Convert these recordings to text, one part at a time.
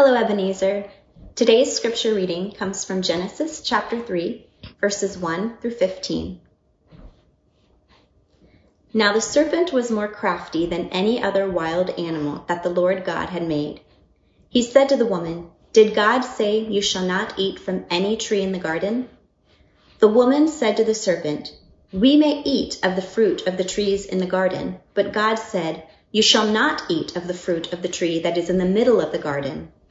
Hello, Ebenezer. Today's scripture reading comes from Genesis chapter 3, verses 1 through 15. Now the serpent was more crafty than any other wild animal that the Lord God had made. He said to the woman, Did God say you shall not eat from any tree in the garden? The woman said to the serpent, We may eat of the fruit of the trees in the garden, but God said, You shall not eat of the fruit of the tree that is in the middle of the garden,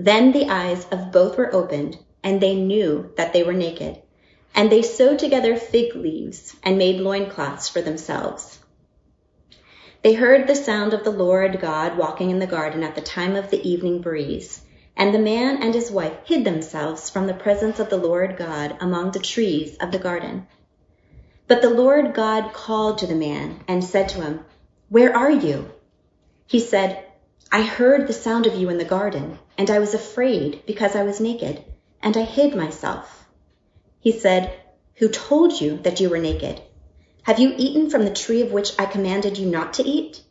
Then the eyes of both were opened, and they knew that they were naked. And they sewed together fig leaves and made loincloths for themselves. They heard the sound of the Lord God walking in the garden at the time of the evening breeze. And the man and his wife hid themselves from the presence of the Lord God among the trees of the garden. But the Lord God called to the man and said to him, Where are you? He said, I heard the sound of you in the garden, and I was afraid because I was naked, and I hid myself. He said, Who told you that you were naked? Have you eaten from the tree of which I commanded you not to eat?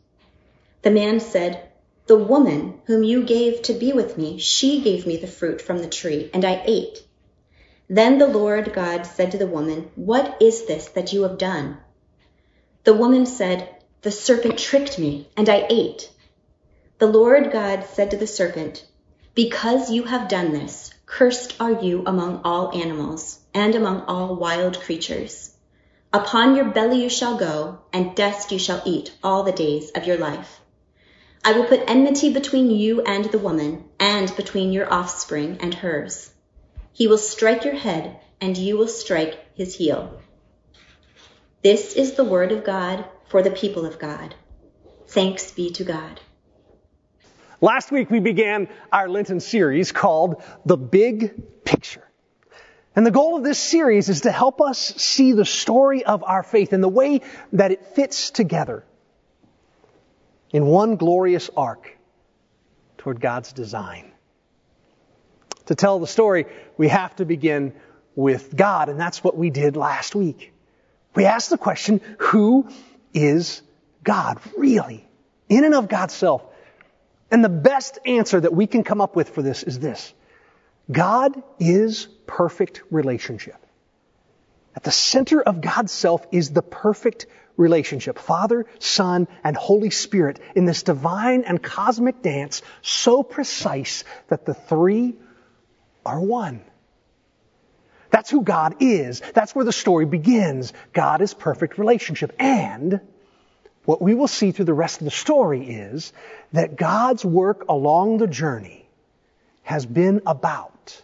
The man said, the woman whom you gave to be with me, she gave me the fruit from the tree, and I ate. Then the Lord God said to the woman, What is this that you have done? The woman said, The serpent tricked me, and I ate. The Lord God said to the serpent, Because you have done this, cursed are you among all animals, and among all wild creatures. Upon your belly you shall go, and dust you shall eat all the days of your life. I will put enmity between you and the woman, and between your offspring and hers. He will strike your head, and you will strike his heel. This is the word of God for the people of God. Thanks be to God. Last week we began our Lenten series called The Big Picture. And the goal of this series is to help us see the story of our faith and the way that it fits together in one glorious arc toward God's design. To tell the story, we have to begin with God, and that's what we did last week. We asked the question, who is God really? In and of God's self. And the best answer that we can come up with for this is this. God is perfect relationship. At the center of God's self is the perfect relationship. Father, Son, and Holy Spirit in this divine and cosmic dance so precise that the three are one. That's who God is. That's where the story begins. God is perfect relationship. And what we will see through the rest of the story is that God's work along the journey has been about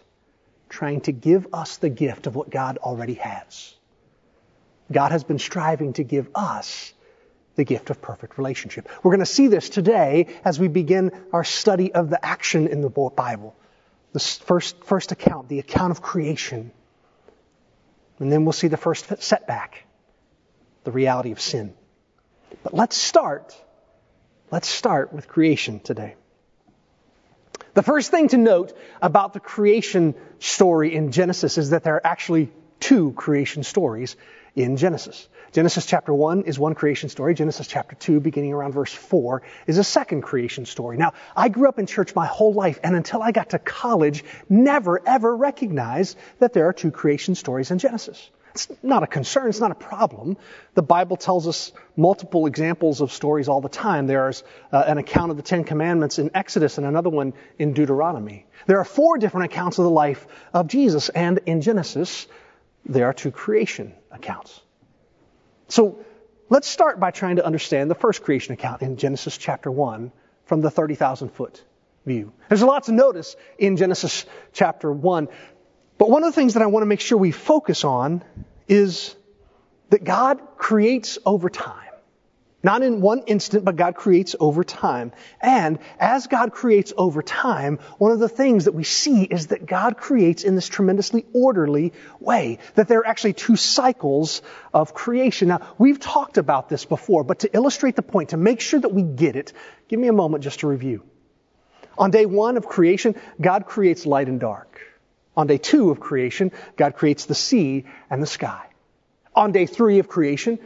trying to give us the gift of what God already has. God has been striving to give us the gift of perfect relationship. We're going to see this today as we begin our study of the action in the Bible. The first, first account, the account of creation. And then we'll see the first setback, the reality of sin. But let's start, let's start with creation today. The first thing to note about the creation story in Genesis is that there are actually two creation stories in Genesis. Genesis chapter 1 is one creation story. Genesis chapter 2, beginning around verse 4, is a second creation story. Now, I grew up in church my whole life, and until I got to college, never ever recognized that there are two creation stories in Genesis. It's not a concern, it's not a problem. The Bible tells us multiple examples of stories all the time. There's uh, an account of the Ten Commandments in Exodus and another one in Deuteronomy. There are four different accounts of the life of Jesus, and in Genesis, there are two creation accounts. So let's start by trying to understand the first creation account in Genesis chapter 1 from the 30,000 foot view. There's a lot to notice in Genesis chapter 1, but one of the things that I want to make sure we focus on is that God creates over time. Not in one instant, but God creates over time. And as God creates over time, one of the things that we see is that God creates in this tremendously orderly way. That there are actually two cycles of creation. Now, we've talked about this before, but to illustrate the point, to make sure that we get it, give me a moment just to review. On day one of creation, God creates light and dark. On day two of creation, God creates the sea and the sky. On day three of creation,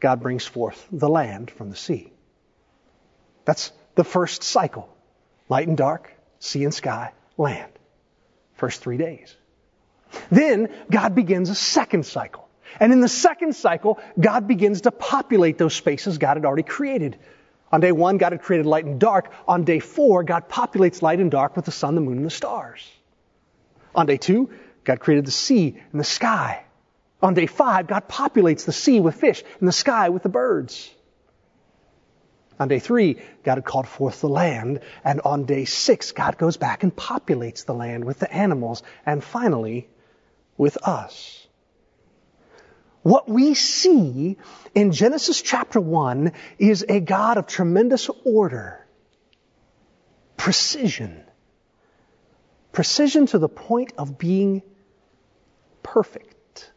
God brings forth the land from the sea. That's the first cycle. Light and dark, sea and sky, land. First three days. Then God begins a second cycle. And in the second cycle, God begins to populate those spaces God had already created. On day one, God had created light and dark. On day four, God populates light and dark with the sun, the moon, and the stars. On day two, God created the sea and the sky. On day five, God populates the sea with fish and the sky with the birds. On day three, God had called forth the land. And on day six, God goes back and populates the land with the animals. And finally, with us. What we see in Genesis chapter 1 is a God of tremendous order, precision. Precision to the point of being perfect.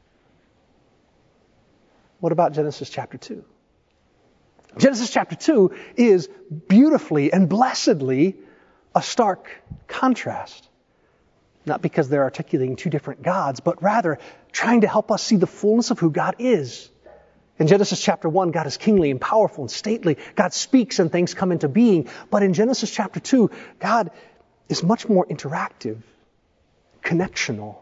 What about Genesis chapter 2? Genesis chapter 2 is beautifully and blessedly a stark contrast. Not because they're articulating two different gods, but rather trying to help us see the fullness of who God is. In Genesis chapter 1, God is kingly and powerful and stately. God speaks and things come into being. But in Genesis chapter 2, God is much more interactive, connectional.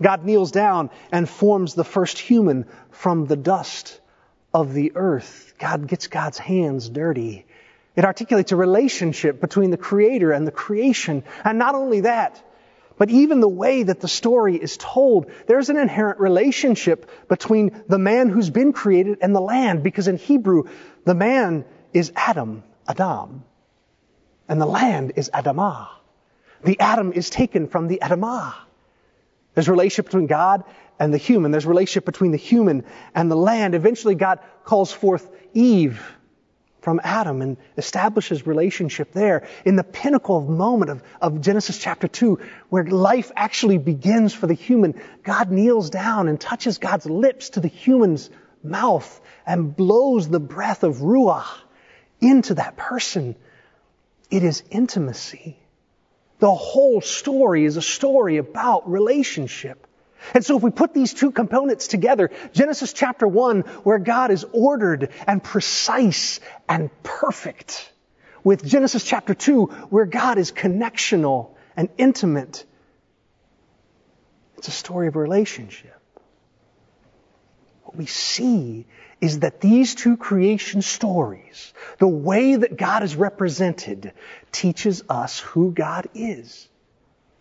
God kneels down and forms the first human from the dust of the earth. God gets God's hands dirty. It articulates a relationship between the Creator and the creation. And not only that, but even the way that the story is told, there's an inherent relationship between the man who's been created and the land, because in Hebrew, the man is Adam, Adam, and the land is Adamah. The Adam is taken from the Adamah. There's relationship between God and the human. There's relationship between the human and the land. Eventually, God calls forth Eve from Adam and establishes relationship there in the pinnacle moment of, of Genesis chapter 2, where life actually begins for the human. God kneels down and touches God's lips to the human's mouth and blows the breath of Ruah into that person. It is intimacy. The whole story is a story about relationship. And so if we put these two components together, Genesis chapter 1, where God is ordered and precise and perfect, with Genesis chapter 2, where God is connectional and intimate, it's a story of relationship. What we see is that these two creation stories, the way that God is represented, teaches us who God is.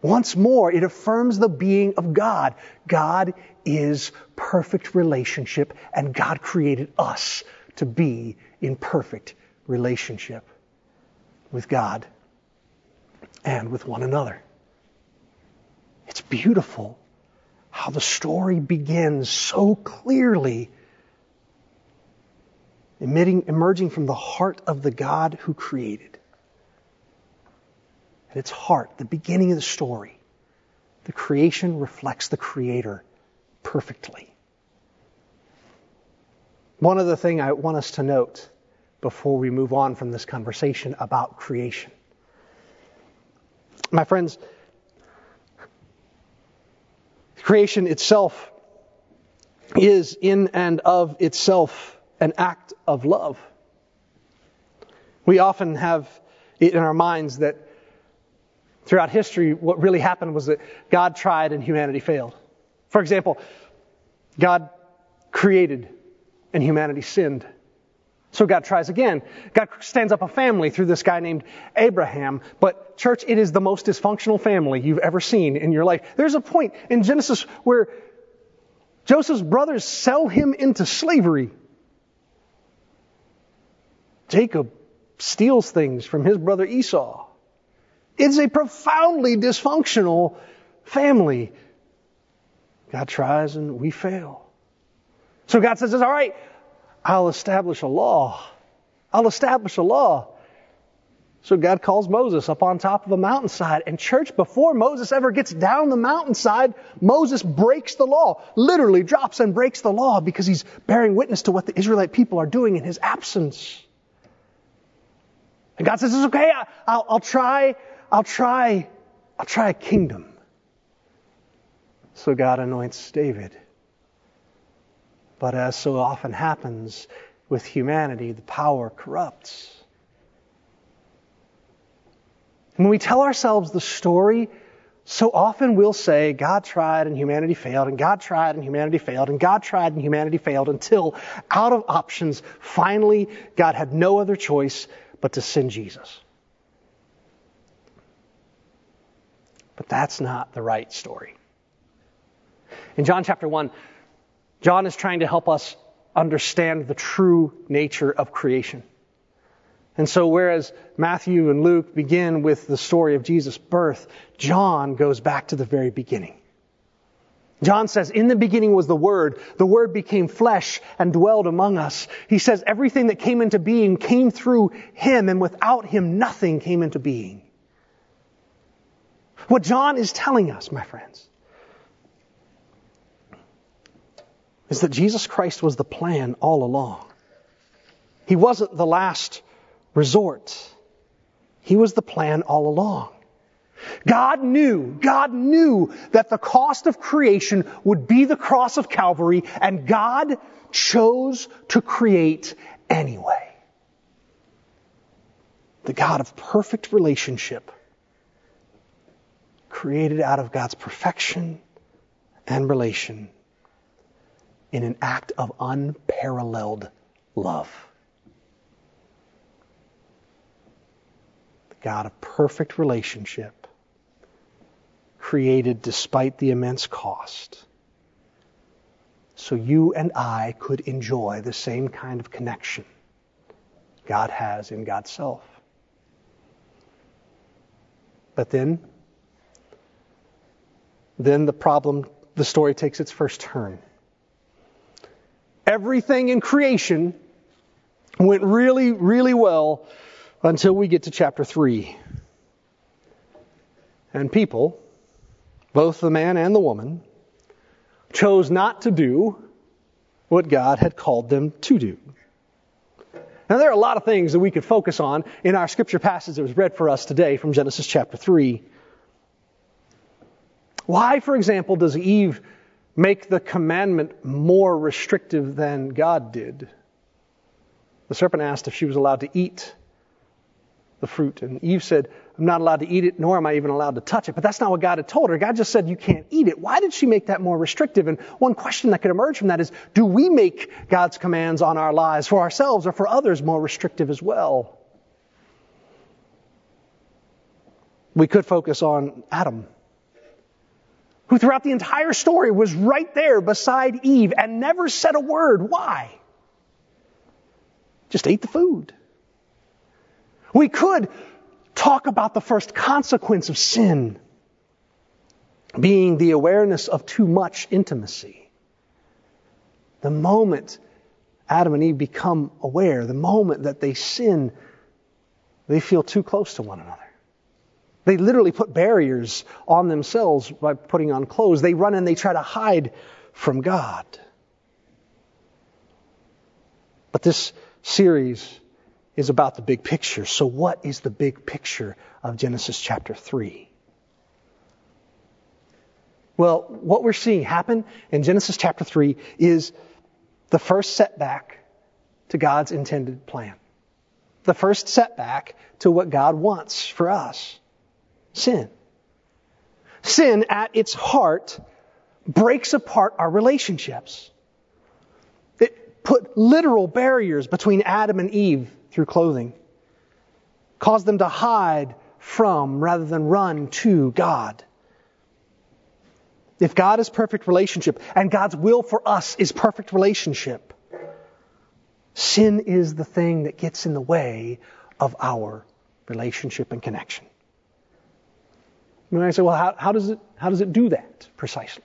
Once more, it affirms the being of God. God is perfect relationship, and God created us to be in perfect relationship with God and with one another. It's beautiful how the story begins so clearly emitting, emerging from the heart of the God who created. At its heart, the beginning of the story, the creation reflects the Creator perfectly. One other thing I want us to note before we move on from this conversation about creation. My friends, creation itself is in and of itself an act of love. We often have it in our minds that throughout history, what really happened was that God tried and humanity failed. For example, God created and humanity sinned. So God tries again. God stands up a family through this guy named Abraham. But church, it is the most dysfunctional family you've ever seen in your life. There's a point in Genesis where Joseph's brothers sell him into slavery. Jacob steals things from his brother Esau. It's a profoundly dysfunctional family. God tries and we fail. So God says, all right, I'll establish a law. I'll establish a law. So God calls Moses up on top of a mountainside. And church, before Moses ever gets down the mountainside, Moses breaks the law. Literally drops and breaks the law because he's bearing witness to what the Israelite people are doing in his absence. And God says, it's okay. I'll, I'll try, I'll try, I'll try a kingdom. So God anoints David. But as so often happens with humanity, the power corrupts. When we tell ourselves the story, so often we'll say, God tried and humanity failed, and God tried and humanity failed, and God tried and humanity failed, until out of options, finally, God had no other choice but to send Jesus. But that's not the right story. In John chapter 1, John is trying to help us understand the true nature of creation. And so, whereas Matthew and Luke begin with the story of Jesus' birth, John goes back to the very beginning. John says, In the beginning was the Word. The Word became flesh and dwelled among us. He says, Everything that came into being came through Him, and without Him, nothing came into being. What John is telling us, my friends, is that Jesus Christ was the plan all along. He wasn't the last resort. He was the plan all along. God knew, God knew that the cost of creation would be the cross of Calvary, and God chose to create anyway. The God of perfect relationship created out of God's perfection and relation in an act of unparalleled love. The God of perfect relationship created despite the immense cost. So you and I could enjoy the same kind of connection God has in God's self. But then, then the problem, the story takes its first turn. Everything in creation went really, really well until we get to chapter 3. And people, both the man and the woman, chose not to do what God had called them to do. Now, there are a lot of things that we could focus on in our scripture passage that was read for us today from Genesis chapter 3. Why, for example, does Eve make the commandment more restrictive than God did? The serpent asked if she was allowed to eat the fruit, and Eve said, I'm not allowed to eat it, nor am I even allowed to touch it. But that's not what God had told her. God just said you can't eat it. Why did she make that more restrictive? And one question that could emerge from that is, do we make God's commands on our lives for ourselves or for others more restrictive as well? We could focus on Adam, who throughout the entire story was right there beside Eve and never said a word. Why? Just ate the food. We could talk about the first consequence of sin being the awareness of too much intimacy. The moment Adam and Eve become aware, the moment that they sin, they feel too close to one another. They literally put barriers on themselves by putting on clothes. They run and they try to hide from God. But this series is about the big picture. So, what is the big picture of Genesis chapter 3? Well, what we're seeing happen in Genesis chapter 3 is the first setback to God's intended plan. The first setback to what God wants for us sin. Sin, at its heart, breaks apart our relationships. It put literal barriers between Adam and Eve through clothing. caused them to hide from rather than run to God. If God is perfect relationship and God's will for us is perfect relationship, sin is the thing that gets in the way of our relationship and connection. And I say, well, how, how, does it, how does it do that precisely?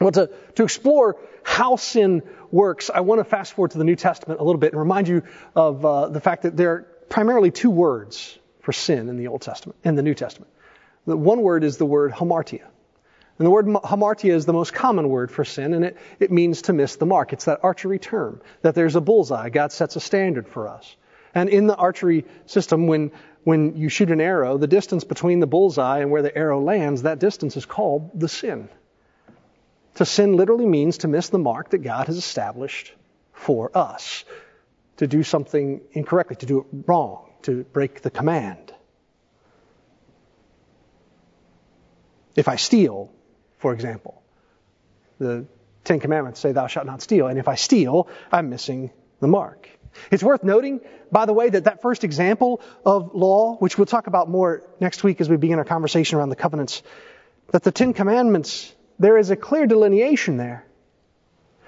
Well, to, to explore how sin works, I want to fast forward to the New Testament a little bit and remind you of uh, the fact that there are primarily two words for sin in the Old Testament, in the New Testament. The one word is the word hamartia. And the word hamartia is the most common word for sin, and it, it means to miss the mark. It's that archery term, that there's a bullseye. God sets a standard for us. And in the archery system, when, when you shoot an arrow, the distance between the bullseye and where the arrow lands, that distance is called the sin. To sin literally means to miss the mark that God has established for us. To do something incorrectly, to do it wrong, to break the command. If I steal, for example, the Ten Commandments say, Thou shalt not steal. And if I steal, I'm missing the mark. It's worth noting, by the way, that that first example of law, which we'll talk about more next week as we begin our conversation around the covenants, that the Ten Commandments, there is a clear delineation there.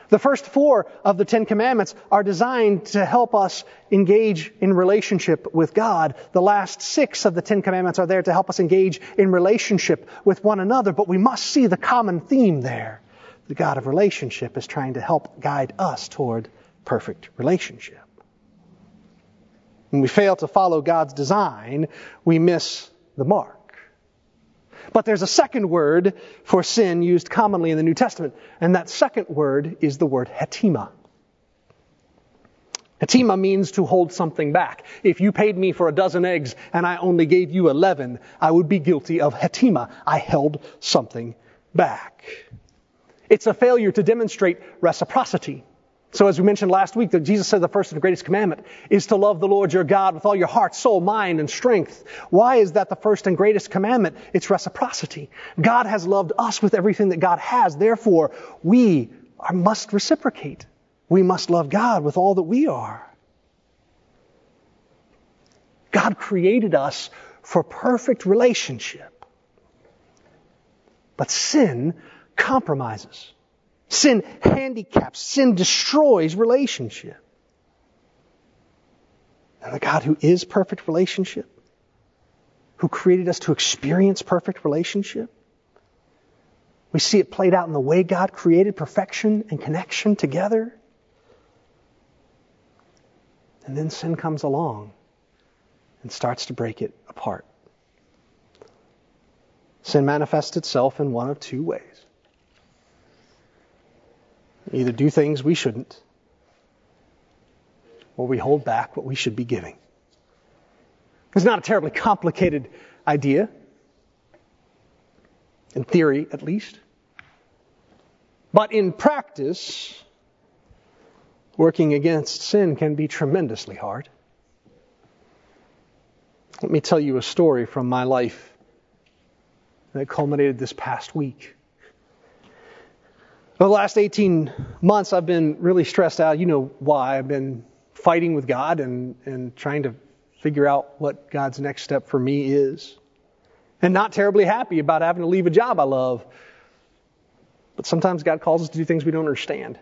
The first four of the Ten Commandments are designed to help us engage in relationship with God. The last six of the Ten Commandments are there to help us engage in relationship with one another, but we must see the common theme there. The God of relationship is trying to help guide us toward perfect relationship. When we fail to follow God's design, we miss the mark. But there's a second word for sin used commonly in the New Testament, and that second word is the word hetima. Hetima means to hold something back. If you paid me for a dozen eggs and I only gave you 11, I would be guilty of hetima. I held something back. It's a failure to demonstrate reciprocity. So as we mentioned last week, that Jesus said the first and greatest commandment is to love the Lord your God with all your heart, soul, mind, and strength. Why is that the first and greatest commandment? It's reciprocity. God has loved us with everything that God has. Therefore, we are, must reciprocate. We must love God with all that we are. God created us for perfect relationship. But sin compromises. Sin handicaps, sin destroys relationship. And the God who is perfect relationship, who created us to experience perfect relationship, we see it played out in the way God created perfection and connection together. And then sin comes along and starts to break it apart. Sin manifests itself in one of two ways either do things we shouldn't, or we hold back what we should be giving. It's not a terribly complicated idea, in theory at least. But in practice, working against sin can be tremendously hard. Let me tell you a story from my life that culminated this past week. The last 18 months, I've been really stressed out. You know why. I've been fighting with God and, and trying to figure out what God's next step for me is. And not terribly happy about having to leave a job I love. But sometimes God calls us to do things we don't understand.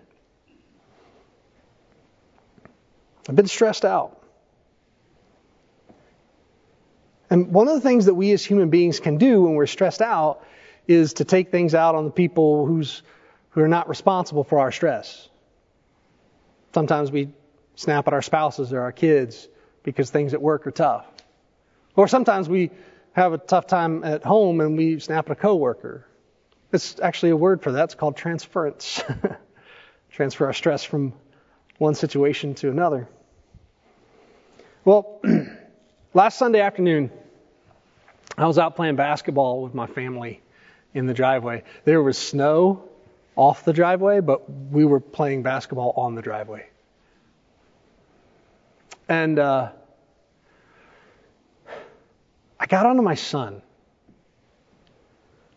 I've been stressed out. And one of the things that we as human beings can do when we're stressed out is to take things out on the people whose who are not responsible for our stress. Sometimes we snap at our spouses or our kids because things at work are tough. Or sometimes we have a tough time at home and we snap at a coworker. It's actually a word for that. It's called transference. Transfer our stress from one situation to another. Well, last Sunday afternoon, I was out playing basketball with my family in the driveway. There was snow off the driveway, but we were playing basketball on the driveway. And uh, I got onto my son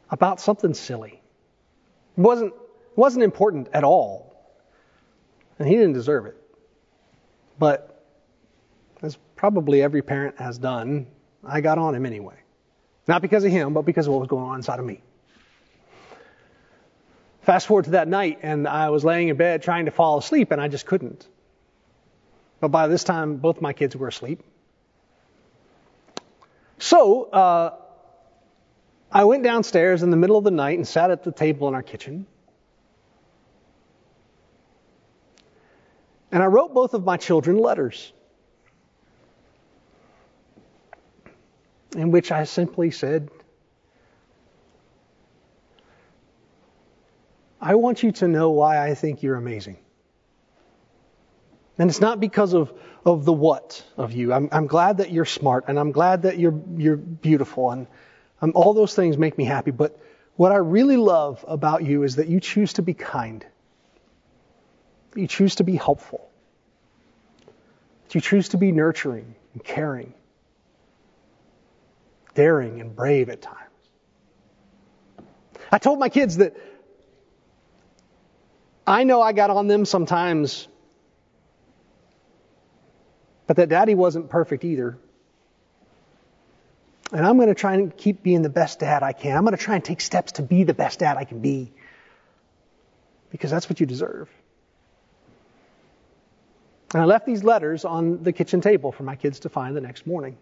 about something silly. It wasn't wasn't important at all, and he didn't deserve it. But as probably every parent has done, I got on him anyway. Not because of him, but because of what was going on inside of me. Fast forward to that night, and I was laying in bed trying to fall asleep, and I just couldn't. But by this time, both my kids were asleep. So uh, I went downstairs in the middle of the night and sat at the table in our kitchen. And I wrote both of my children letters in which I simply said, I want you to know why I think you're amazing. And it's not because of, of the what of you. I'm, I'm glad that you're smart and I'm glad that you're, you're beautiful and um, all those things make me happy. But what I really love about you is that you choose to be kind. You choose to be helpful. You choose to be nurturing and caring, daring and brave at times. I told my kids that I know I got on them sometimes but that daddy wasn't perfect either. And I'm going to try and keep being the best dad I can. I'm going to try and take steps to be the best dad I can be. Because that's what you deserve. And I left these letters on the kitchen table for my kids to find the next morning.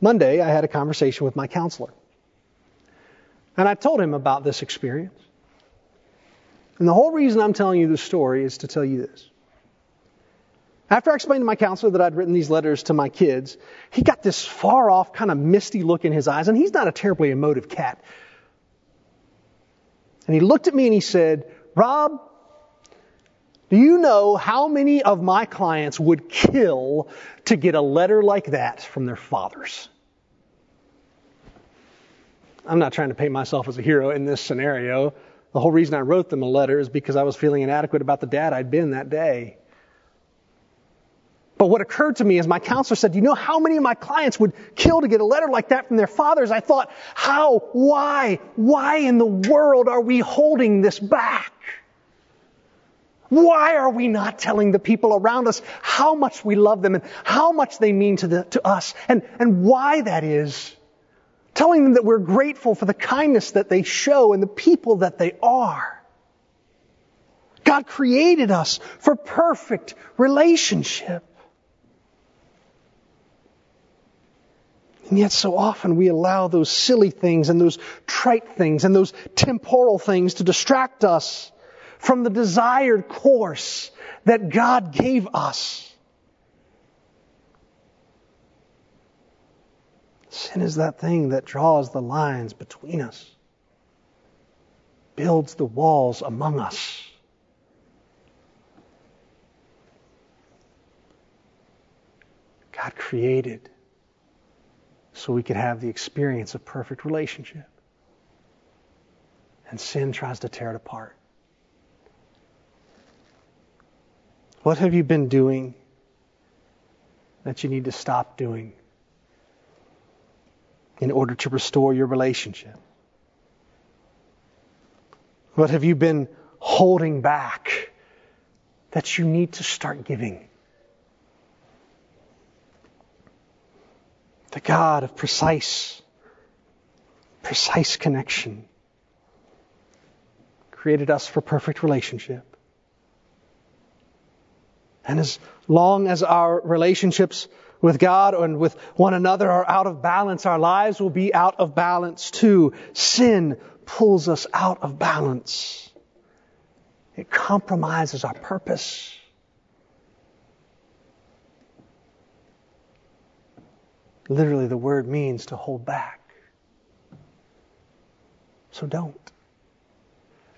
Monday, I had a conversation with my counselor. And I told him about this experience. And the whole reason I'm telling you this story is to tell you this. After I explained to my counselor that I'd written these letters to my kids, he got this far off, kind of misty look in his eyes, and he's not a terribly emotive cat. And he looked at me and he said, Rob, do you know how many of my clients would kill to get a letter like that from their fathers? I'm not trying to paint myself as a hero in this scenario. The whole reason I wrote them a letter is because I was feeling inadequate about the dad I'd been that day. But what occurred to me is my counselor said, you know how many of my clients would kill to get a letter like that from their fathers? I thought, how? Why? Why in the world are we holding this back? Why are we not telling the people around us how much we love them and how much they mean to, the, to us and, and why that is? Telling them that we're grateful for the kindness that they show and the people that they are. God created us for perfect relationship. And yet so often we allow those silly things and those trite things and those temporal things to distract us from the desired course that God gave us. Sin is that thing that draws the lines between us, builds the walls among us. God created so we could have the experience of perfect relationship. And sin tries to tear it apart. What have you been doing that you need to stop doing in order to restore your relationship? What have you been holding back that you need to start giving? The God of precise, precise connection created us for perfect relationship. And as long as our relationships with God and with one another are out of balance, our lives will be out of balance too. Sin pulls us out of balance. It compromises our purpose. Literally, the word means to hold back. So don't.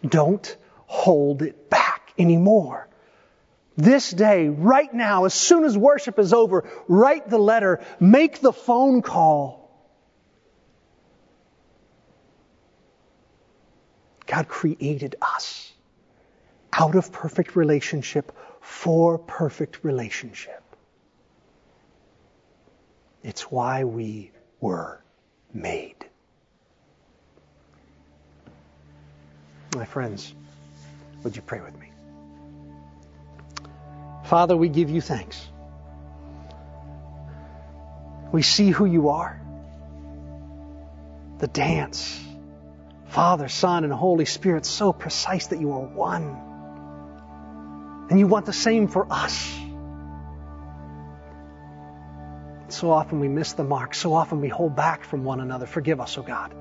Don't hold it back anymore. This day, right now, as soon as worship is over, write the letter, make the phone call. God created us out of perfect relationship for perfect relationship. It's why we were made. My friends, would you pray with me? Father, we give you thanks. We see who you are. The dance. Father, Son, and Holy Spirit, so precise that you are one. And you want the same for us. So often we miss the mark. So often we hold back from one another. Forgive us, O oh God.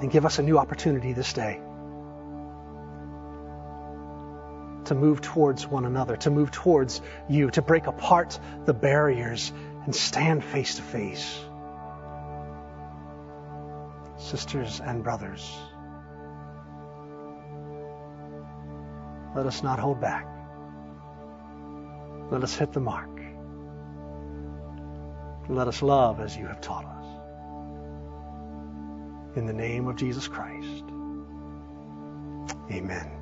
And give us a new opportunity this day to move towards one another, to move towards you, to break apart the barriers and stand face to face. Sisters and brothers, let us not hold back. Let us hit the mark. Let us love as you have taught us. In the name of Jesus Christ. Amen.